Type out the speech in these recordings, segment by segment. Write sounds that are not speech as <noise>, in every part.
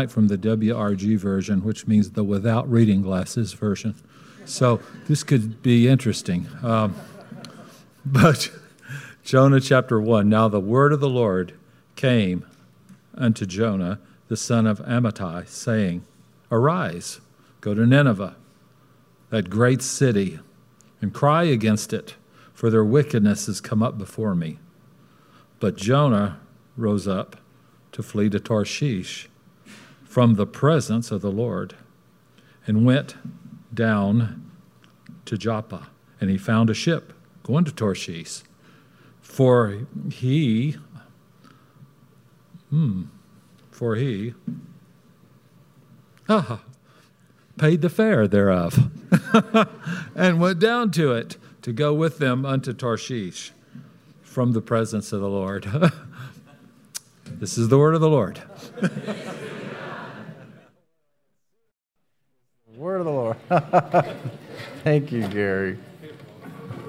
tonight from the WRG version, which means the without reading glasses version. So this could be interesting. Um, <laughs> but Jonah chapter 1 Now the word of the Lord came unto Jonah, the son of Amittai, saying, Arise, go to Nineveh, that great city, and cry against it, for their wickedness has come up before me. But Jonah rose up to flee to Tarshish from the presence of the Lord and went down to Joppa. And he found a ship going to Tarshish. For he, hmm, for he, <laughs> ah, paid the fare thereof <laughs> and went down to it to go with them unto Tarshish from the presence of the Lord. <laughs> this is the word of the Lord. Word of the Lord. <laughs> Thank you, Gary. <laughs>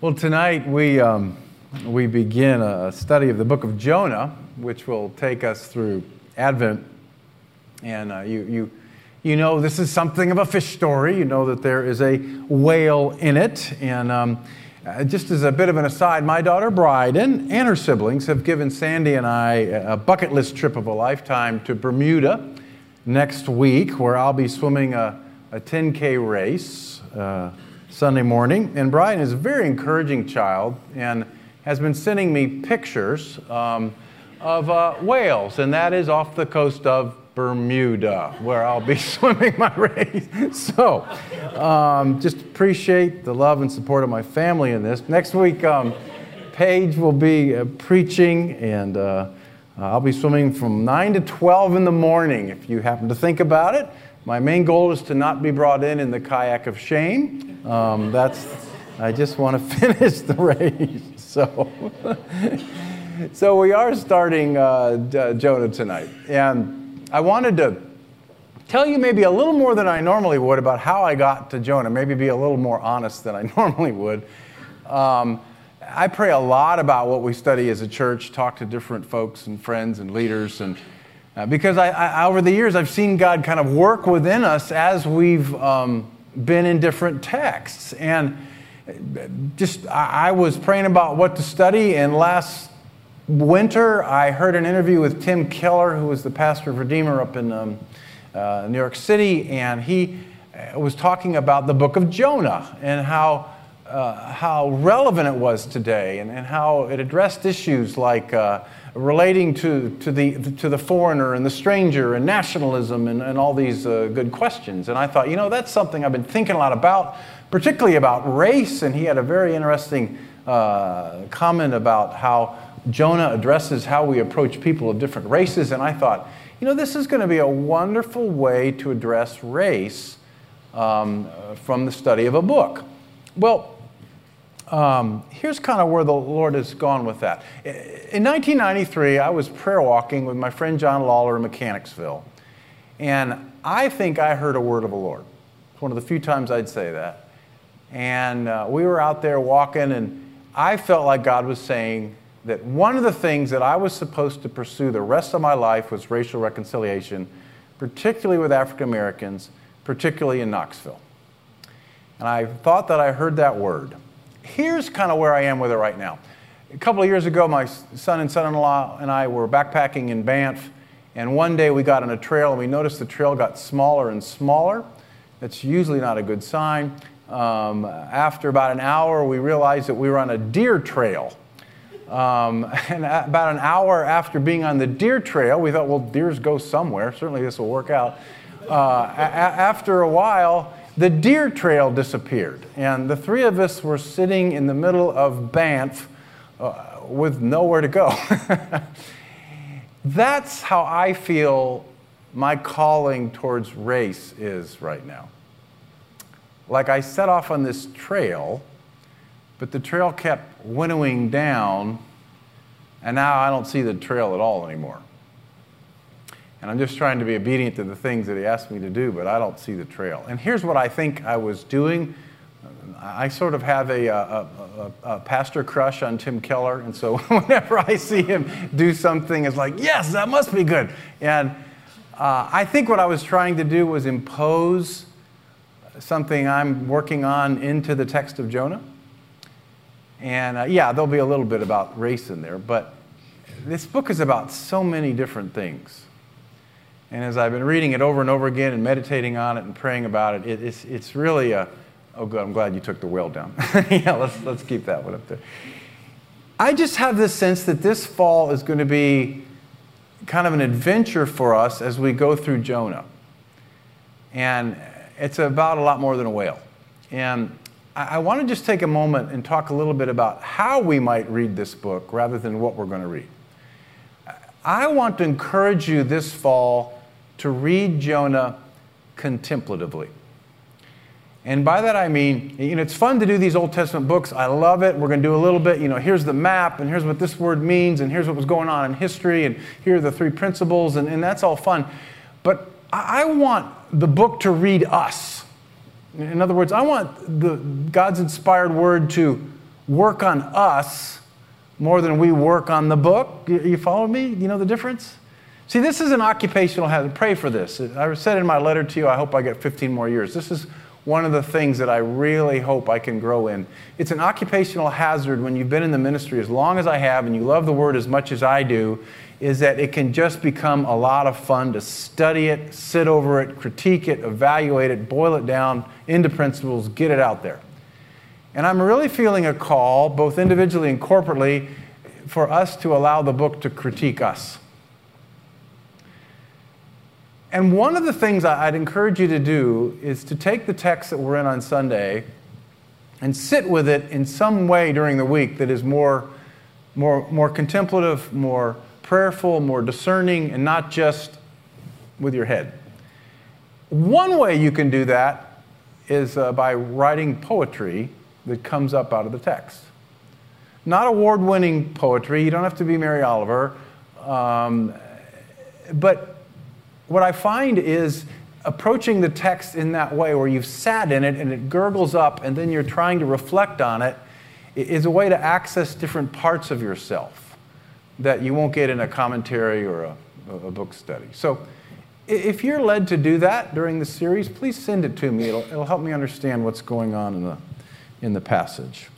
well, tonight we, um, we begin a study of the book of Jonah, which will take us through Advent. And uh, you, you, you know this is something of a fish story. You know that there is a whale in it. And um, uh, just as a bit of an aside, my daughter Bryden and her siblings have given Sandy and I a bucket list trip of a lifetime to Bermuda next week, where I'll be swimming a, a 10K race uh, Sunday morning. And Brian is a very encouraging child and has been sending me pictures um, of uh, whales, and that is off the coast of Bermuda, where I'll be <laughs> swimming my race. <laughs> so, um, just appreciate the love and support of my family in this. Next week, um, Paige will be uh, preaching, and uh, I'll be swimming from 9 to 12 in the morning, if you happen to think about it. My main goal is to not be brought in in the kayak of shame. Um, that's, I just want to <laughs> finish the race. So, <laughs> so we are starting uh, Jonah tonight. And I wanted to tell you maybe a little more than I normally would about how I got to Jonah, maybe be a little more honest than I <laughs> normally would. Um, I pray a lot about what we study as a church, talk to different folks and friends and leaders, and uh, because I, I, over the years I've seen God kind of work within us as we've um, been in different texts. And just I, I was praying about what to study, and last winter, I heard an interview with Tim Keller, who was the pastor of Redeemer up in um, uh, New York City, and he uh, was talking about the book of Jonah and how, uh, how relevant it was today and, and how it addressed issues like uh, relating to, to, the, to the foreigner and the stranger and nationalism and, and all these uh, good questions. And I thought, you know, that's something I've been thinking a lot about, particularly about race. And he had a very interesting uh, comment about how Jonah addresses how we approach people of different races, and I thought, you know, this is going to be a wonderful way to address race um, from the study of a book. Well, um, here's kind of where the Lord has gone with that. In 1993, I was prayer walking with my friend John Lawler in Mechanicsville, and I think I heard a word of the Lord. It's one of the few times I'd say that. And uh, we were out there walking, and I felt like God was saying, that one of the things that I was supposed to pursue the rest of my life was racial reconciliation, particularly with African Americans, particularly in Knoxville. And I thought that I heard that word. Here's kind of where I am with it right now. A couple of years ago, my son and son in law and I were backpacking in Banff, and one day we got on a trail and we noticed the trail got smaller and smaller. That's usually not a good sign. Um, after about an hour, we realized that we were on a deer trail. Um, <laughs> and about an hour after being on the deer trail, we thought, well, deers go somewhere. Certainly this will work out. Uh, a- after a while, the deer trail disappeared. And the three of us were sitting in the middle of Banff uh, with nowhere to go. <laughs> That's how I feel my calling towards race is right now. Like I set off on this trail but the trail kept winnowing down, and now I don't see the trail at all anymore. And I'm just trying to be obedient to the things that he asked me to do, but I don't see the trail. And here's what I think I was doing I sort of have a, a, a, a, pastor crush on Tim Keller, and so <laughs> whenever I see him do something, it's like, yes, that must be good. And uh, I think what I was trying to do was impose something I'm working on into the text of Jonah. And uh, yeah, there'll be a little bit about race in there, but this book is about so many different things. And as I've been reading it over and over again and meditating on it and praying about it, it it's, it's really a, oh, good, I'm glad you took the whale down. <laughs> yeah, let's, let's keep that one up there. I just have this sense that this fall is going to be kind of an adventure for us as we go through Jonah. And it's about a lot more than a whale. And I, I want to just take a moment and talk a little bit about how we might read this book rather than what we're going to read. I want to encourage you this fall to read Jonah contemplatively. And by that I mean, you know, it's fun to do these Old Testament books. I love it. We're going to do a little bit, you know, here's the map, and here's what this word means, and here's what was going on in history, and here are the three principles, and, and that's all fun. But I want the book to read us. In other words, I want the, God's inspired word to work on us more than we work on the book. You follow me? You know the difference? See, this is an occupational hazard. Pray for this. I said in my letter to you, I hope I get 15 more years. This is one of the things that I really hope I can grow in. It's an occupational hazard when you've been in the ministry as long as I have and you love the word as much as I do, is that it can just become a lot of fun to study it, sit over it, critique it, evaluate it, boil it down into principles, get it out there. And I'm really feeling a call, both individually and corporately, for us to allow the book to critique us. And one of the things I'd encourage you to do is to take the text that we're in on Sunday and sit with it in some way during the week that is more, more, more contemplative, more prayerful, more discerning, and not just with your head. One way you can do that is uh, by writing poetry that comes up out of the text. Not award winning poetry, you don't have to be Mary Oliver, um, but what I find is approaching the text in that way, where you've sat in it and it gurgles up, and then you're trying to reflect on it, is a way to access different parts of yourself that you won't get in a commentary or a, a book study. So, if you're led to do that during the series, please send it to me. It'll, it'll help me understand what's going on in the, in the passage.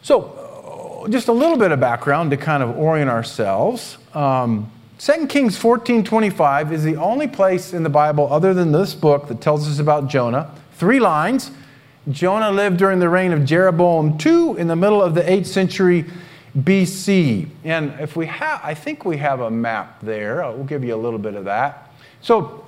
So, uh, just a little bit of background to kind of orient ourselves. Um, 2 Kings 14:25 is the only place in the Bible other than this book that tells us about Jonah. Three lines. Jonah lived during the reign of Jeroboam II in the middle of the 8th century BC. And if we have I think we have a map there. We'll give you a little bit of that. So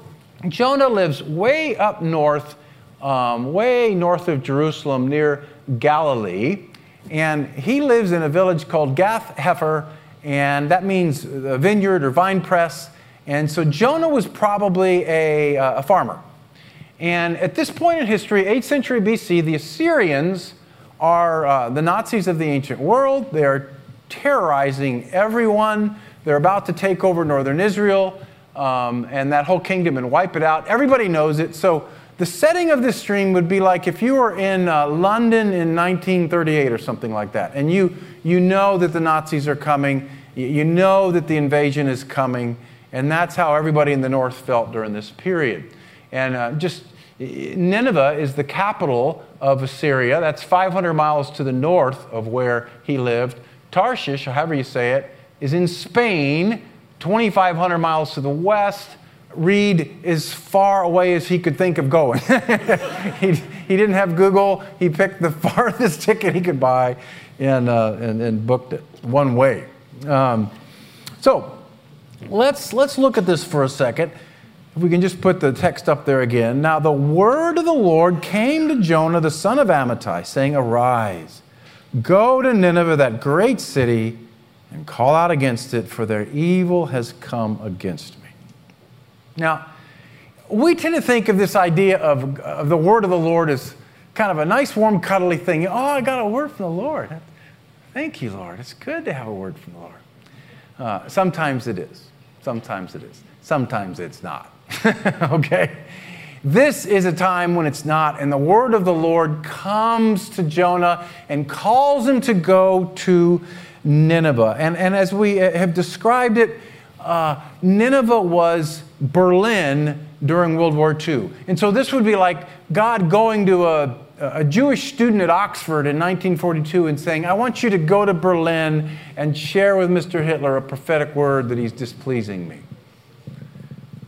Jonah lives way up north, um, way north of Jerusalem near Galilee. And he lives in a village called Gath Hepher and that means a vineyard or vine press. And so Jonah was probably a, uh, a farmer. And at this point in history, 8th century BC, the Assyrians are uh, the Nazis of the ancient world. They are terrorizing everyone. They're about to take over northern Israel um, and that whole kingdom and wipe it out. Everybody knows it. So the setting of this stream would be like if you were in uh, London in 1938 or something like that, and you, you know that the Nazis are coming you know that the invasion is coming, and that's how everybody in the north felt during this period. And uh, just Nineveh is the capital of Assyria. That's 500 miles to the north of where he lived. Tarshish, however you say it, is in Spain, 2,500 miles to the west. Read as far away as he could think of going. <laughs> he, he didn't have Google. He picked the <laughs> farthest ticket he could buy and, uh, and, and booked it one way. Um, so let's, let's look at this for a second. If we can just put the text up there again. Now, the word of the Lord came to Jonah, the son of Amittai, saying, Arise, go to Nineveh, that great city, and call out against it, for their evil has come against me. Now, we tend to think of this idea of, of the word of the Lord as kind of a nice, warm, cuddly thing. Oh, I got a word from the Lord. Thank you, Lord. It's good to have a word from the Lord. Uh, sometimes it is. Sometimes it is. Sometimes it's not. <laughs> okay? This is a time when it's not. And the word of the Lord comes to Jonah and calls him to go to Nineveh. And, and as we have described it, uh, Nineveh was Berlin during World War II. And so this would be like God going to a, a Jewish student at Oxford in 1942 and saying, I want you to go to Berlin and share with Mr. Hitler a prophetic word that he's displeasing me.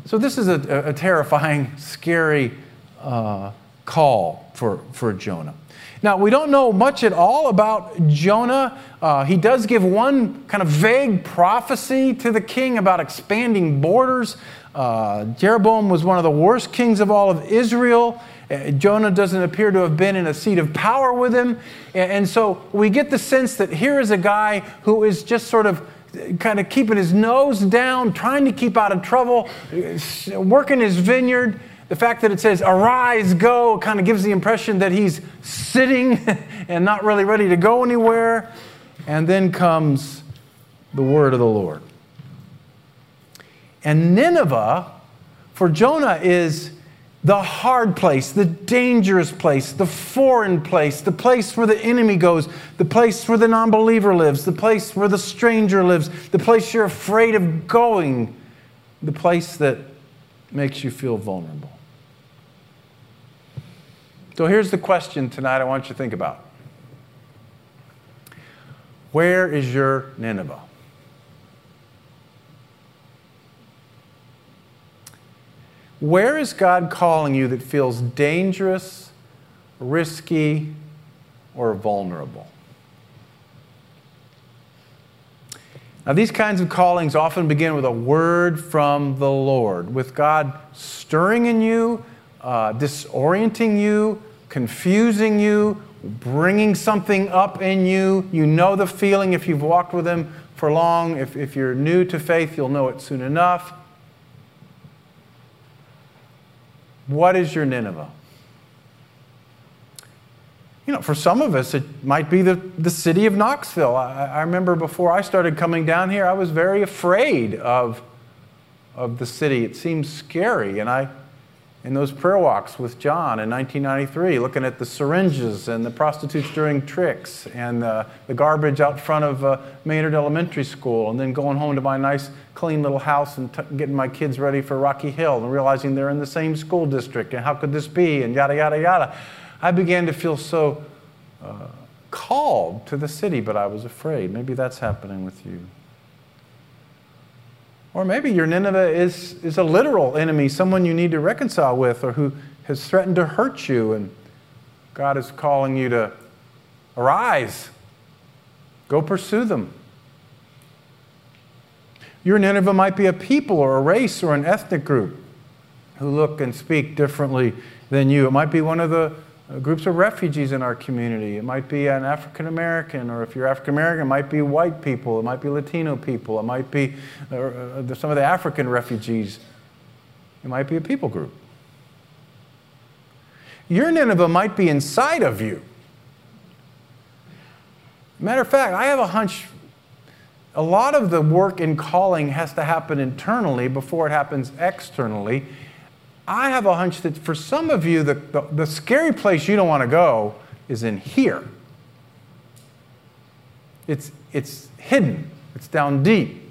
So this is a, a terrifying, scary uh, call for, for Jonah. Now, we don't know much at all about Jonah. Uh, he does give one kind of vague prophecy to the king about expanding borders. Uh, Jeroboam was one of the worst kings of all of Israel. Uh, Jonah doesn't appear to have been in a seat of power with him. And, and so we get the sense that here is a guy who is just sort of kind of keeping his nose down, trying to keep out of trouble, working his vineyard. The fact that it says, arise, go, kind of gives the impression that he's sitting <laughs> and not really ready to go anywhere. And then comes the word of the Lord. And Nineveh, for Jonah, is the hard place, the dangerous place, the foreign place, the place where the enemy goes, the place where the non believer lives, the place where the stranger lives, the place you're afraid of going, the place that makes you feel vulnerable. So here's the question tonight I want you to think about Where is your Nineveh? Where is God calling you that feels dangerous, risky, or vulnerable? Now, these kinds of callings often begin with a word from the Lord, with God stirring in you, uh, disorienting you, confusing you, bringing something up in you. You know the feeling if you've walked with Him for long. If, if you're new to faith, you'll know it soon enough. What is your Nineveh? You know, for some of us, it might be the, the city of Knoxville. I, I remember before I started coming down here, I was very afraid of, of the city. It seemed scary. And I, in those prayer walks with John in 1993, looking at the syringes and the prostitutes doing tricks and uh, the garbage out front of uh, Maynard Elementary School, and then going home to my nice, clean little house and t- getting my kids ready for Rocky Hill and realizing they're in the same school district and how could this be and yada, yada, yada. I began to feel so uh, called to the city, but I was afraid. Maybe that's happening with you. Or maybe your Nineveh is, is a literal enemy, someone you need to reconcile with, or who has threatened to hurt you, and God is calling you to arise, go pursue them. Your Nineveh might be a people or a race or an ethnic group who look and speak differently than you. It might be one of the groups of refugees in our community. It might be an African American, or if you're African American, it might be white people, it might be Latino people, it might be uh, uh, some of the African refugees. It might be a people group. Your Nineveh might be inside of you. Matter of fact, I have a hunch a lot of the work in calling has to happen internally before it happens externally. I have a hunch that for some of you, the, the, the scary place you don't want to go is in here. It's, it's hidden, it's down deep.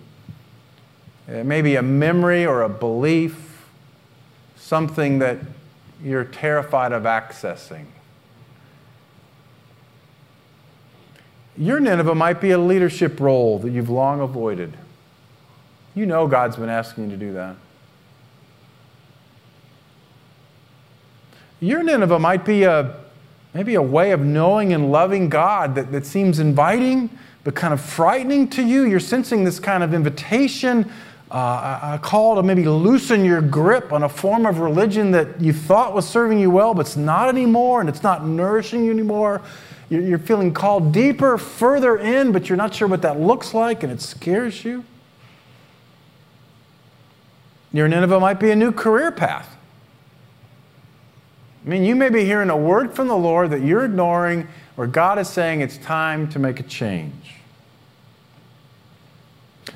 Uh, it may be a memory or a belief, something that you're terrified of accessing. Your Nineveh might be a leadership role that you've long avoided. You know God's been asking you to do that. Your Nineveh might be a maybe a way of knowing and loving God that, that seems inviting but kind of frightening to you. You're sensing this kind of invitation, uh, a call to maybe loosen your grip on a form of religion that you thought was serving you well, but it's not anymore, and it's not nourishing you anymore. You're, you're feeling called deeper, further in, but you're not sure what that looks like, and it scares you. Your Nineveh might be a new career path. I mean, you may be hearing a word from the Lord that you're ignoring, where God is saying it's time to make a change.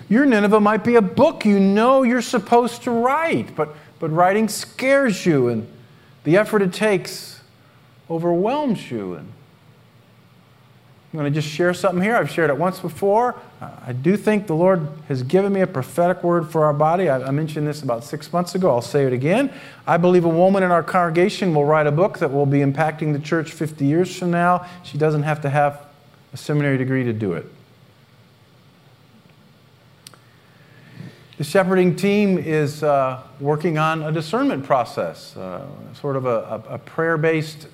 Your Nineveh might be a book you know you're supposed to write, but, but writing scares you. And the effort it takes overwhelms you. And I'm going to just share something here. I've shared it once before. I do think the Lord has given me a prophetic word for our body. I, mentioned this about six months ago. I'll say it again. I believe a woman in our congregation will write a book that will be impacting the church 50 years from now. She doesn't have to have a seminary degree to do it. The shepherding team is uh, working on a discernment process, uh, sort of a, a, a prayer based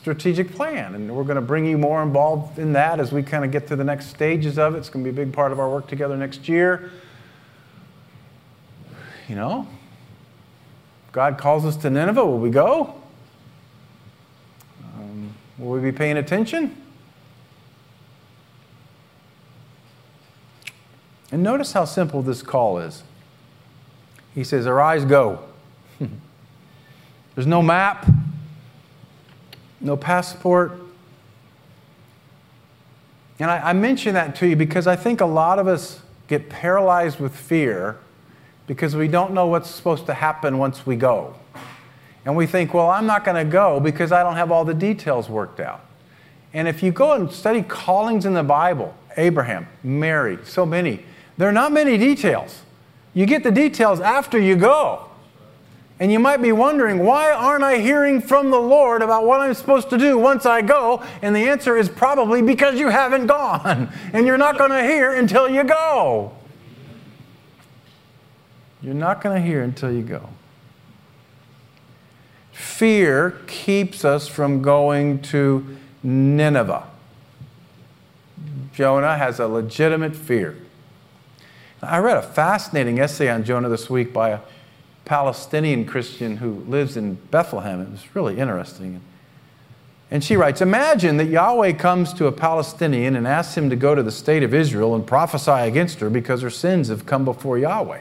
strategic plan. And we're going to bring you more involved in that as we kind of get to the next stages of it. It's going to be a big part of our work together next year. You know, God calls us to Nineveh. Will we go? Um, will we be paying attention? And notice how simple this call is. He says, Arise, go. <laughs> There's no map, no passport. And I, I mention that to you because I think a lot of us get paralyzed with fear because we don't know what's supposed to happen once we go. And we think, well, I'm not going to go because I don't have all the details worked out. And if you go and study callings in the Bible, Abraham, Mary, so many, there are not many details. You get the details after you go. And you might be wondering, why aren't I hearing from the Lord about what I'm supposed to do once I go? And the answer is probably because you haven't gone. <laughs> And you're not going to hear until you go. You're not going to hear until you go. Fear keeps us from going to Nineveh. Jonah has a legitimate fear. I read a fascinating essay on Jonah this week by a Palestinian Christian who lives in Bethlehem. It was really interesting. And she writes Imagine that Yahweh comes to a Palestinian and asks him to go to the state of Israel and prophesy against her because her sins have come before Yahweh.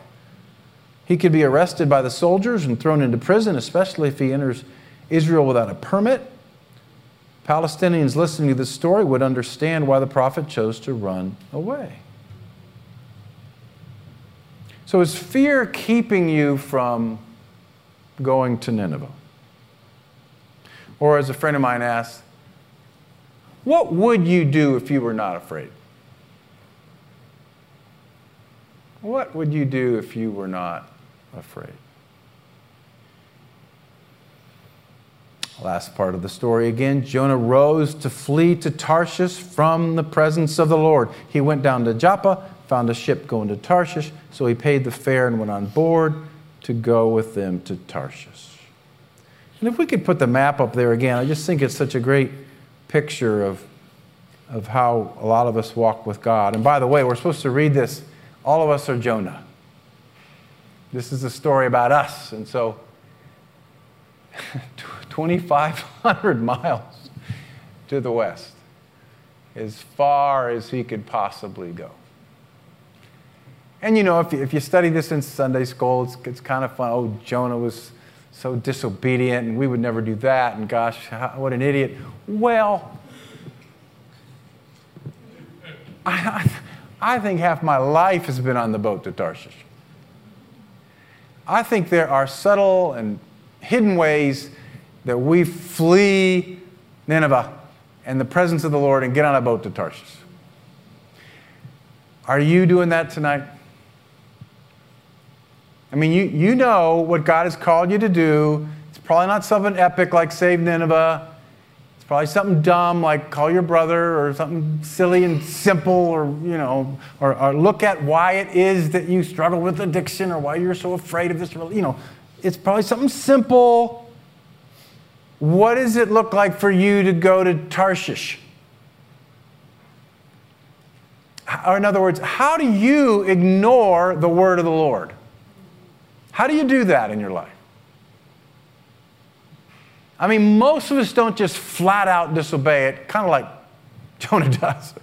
He could be arrested by the soldiers and thrown into prison, especially if he enters Israel without a permit. Palestinians listening to this story would understand why the prophet chose to run away. So, is fear keeping you from going to Nineveh? Or, as a friend of mine asked, what would you do if you were not afraid? What would you do if you were not afraid? Last part of the story again Jonah rose to flee to Tarshish from the presence of the Lord. He went down to Joppa, found a ship going to Tarshish, so he paid the fare and went on board to go with them to Tarshish. And if we could put the map up there again, I just think it's such a great picture of, of how a lot of us walk with God. And by the way, we're supposed to read this. All of us are Jonah. This is a story about us. And so, <laughs> 2,500 miles to the west, as far as he could possibly go. And you know, if you, if you study this in Sunday school, it's, it's kind of fun. Oh, Jonah was so disobedient, and we would never do that, and gosh, how, what an idiot. Well, I, I think half my life has been on the boat to Tarshish. I think there are subtle and hidden ways that we flee Nineveh and the presence of the Lord and get on a boat to Tarshish. Are you doing that tonight? I mean, you, you know what God has called you to do. It's probably not something epic like save Nineveh. It's probably something dumb like call your brother or something silly and simple or, you know, or, or look at why it is that you struggle with addiction or why you're so afraid of this. You know, it's probably something simple. What does it look like for you to go to Tarshish? Or, in other words, how do you ignore the word of the Lord? How do you do that in your life? I mean, most of us don't just flat out disobey it, kind of like <laughs> Jonah does.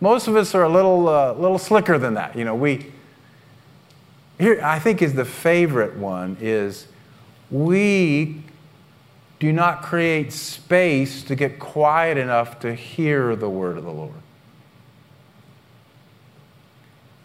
Most of us are a little, uh, little slicker than that. You know, we, here, I think is the favorite one is we do not create space to get quiet enough to hear the word of the Lord.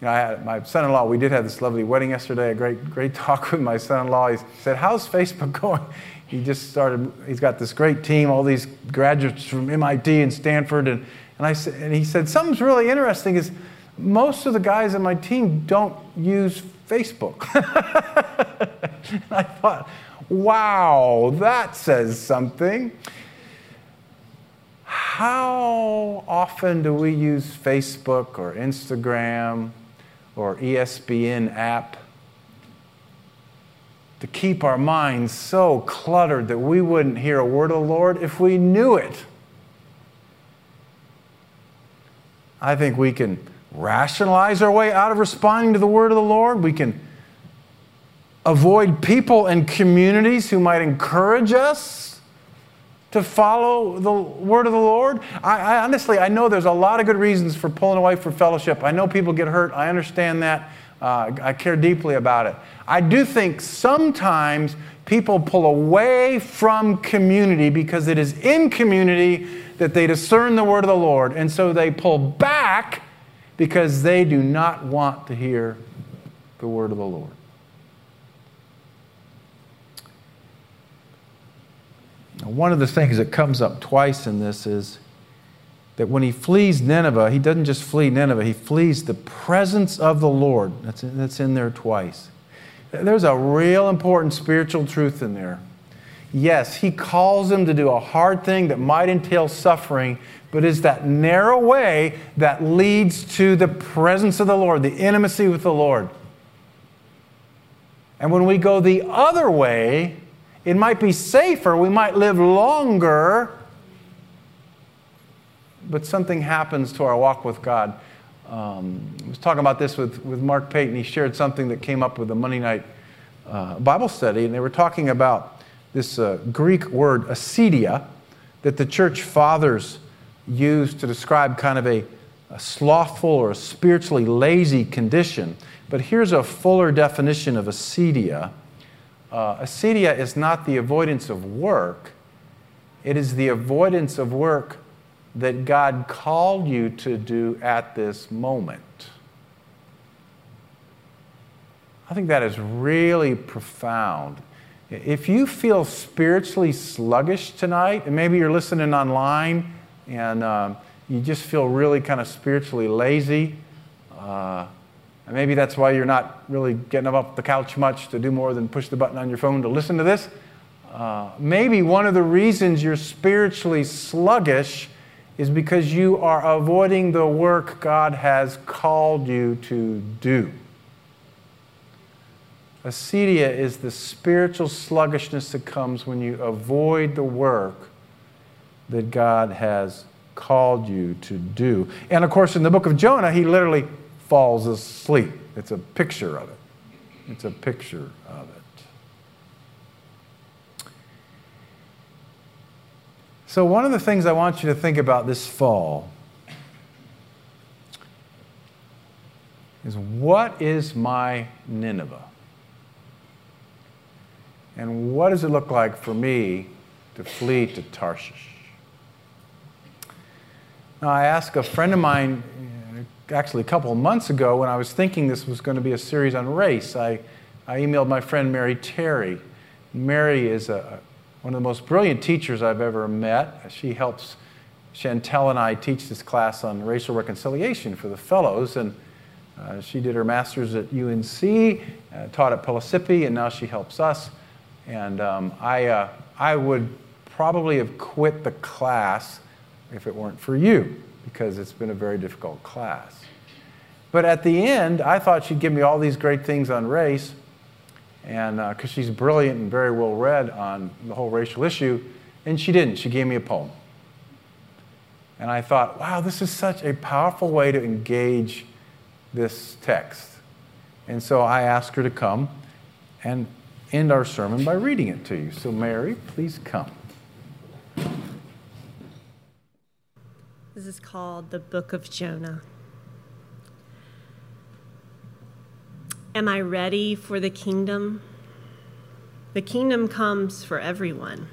You know, I had my son-in-law. We did have this lovely wedding yesterday. A great, great <laughs> talk with my son-in-law. He said, "How's Facebook going?" He just started. He's got this great team, all these graduates from MIT and Stanford, and and I said, and he said, something's really interesting is most of the guys on my team don't use Facebook. <laughs> and I thought, wow, that says something. How often do we use Facebook or Instagram or ESPN app to keep our minds so cluttered that we wouldn't hear a word of the Lord if we knew it? I think we can rationalize our way out of responding to the word of the Lord. We can avoid people and communities who might encourage us to follow the word of the Lord. I, I, honestly, I know there's a lot of good reasons for pulling away from fellowship. I know people get hurt. I understand that. Uh, I care deeply about it. I do think sometimes people pull away from community because it is in community that they discern the word of the Lord. And so they pull back because they do not want to hear the word of the Lord. One of the things that comes up twice in this is that when he flees Nineveh, he doesn't just flee Nineveh, he flees the presence of the Lord. That's in, that's in there twice. There's a real important spiritual truth in there. Yes, he calls him to do a hard thing that might entail suffering, but is that narrow way that leads to the presence of the Lord, the intimacy with the Lord. And when we go the other way, it might be safer, we might live longer, but something happens to our walk with God. Um, I was talking about this with, with Mark Payton. He shared something that came up with the Monday night uh, Bible study, and they were talking about this uh, Greek word, acedia, that the church fathers used to describe kind of a, a slothful or a spiritually lazy condition. But here's a fuller definition of acedia. Uh, acedia is not the avoidance of work, it is the avoidance of work that God called you to do at this moment. I think that is really profound. If you feel spiritually sluggish tonight, and maybe you're listening online and um, you just feel really kind of spiritually lazy, uh, and maybe that's why you're not really getting up off the couch much to do more than push the button on your phone to listen to this. Uh, maybe one of the reasons you're spiritually sluggish is because you are avoiding the work God has called you to do. Acedia is the spiritual sluggishness that comes when you avoid the work that God has called you to do. And of course, in the book of Jonah, he literally falls asleep. It's a picture of it. It's a picture of it. So, one of the things I want you to think about this fall is what is my Nineveh? And what does it look like for me to flee to Tarshish? Now, I asked a friend of mine, actually a couple of months ago, when I was thinking this was going to be a series on race, I, I emailed my friend Mary Terry. Mary is a, one of the most brilliant teachers I've ever met. She helps Chantel and I teach this class on racial reconciliation for the fellows, and uh, she did her master's at UNC, uh, taught at Pellissippi, and now she helps us. And um, I, uh, I would probably have quit the class if it weren't for you, because it's been a very difficult class. But at the end, I thought she'd give me all these great things on race, and because uh, she's brilliant and very well read on the whole racial issue, and she didn't. She gave me a poem. And I thought, wow, this is such a powerful way to engage this text. And so I asked her to come, and end our sermon by reading it to you. So, Mary, please come. This is called the Book of Jonah. Am I ready for the kingdom? The kingdom comes for everyone.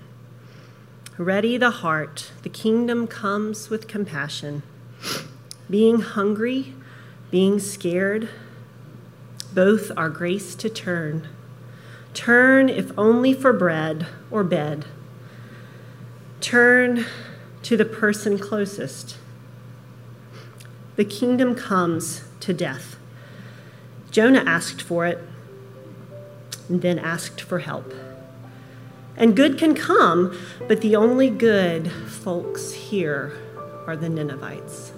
Ready the heart, the kingdom comes with compassion. Being hungry, being scared, both are grace to turn. Turn, if only for bread or bed. Turn to the person closest. The kingdom comes to death. Jonah asked for it and then asked for help. And good can come, but the only good folks here are the Ninevites.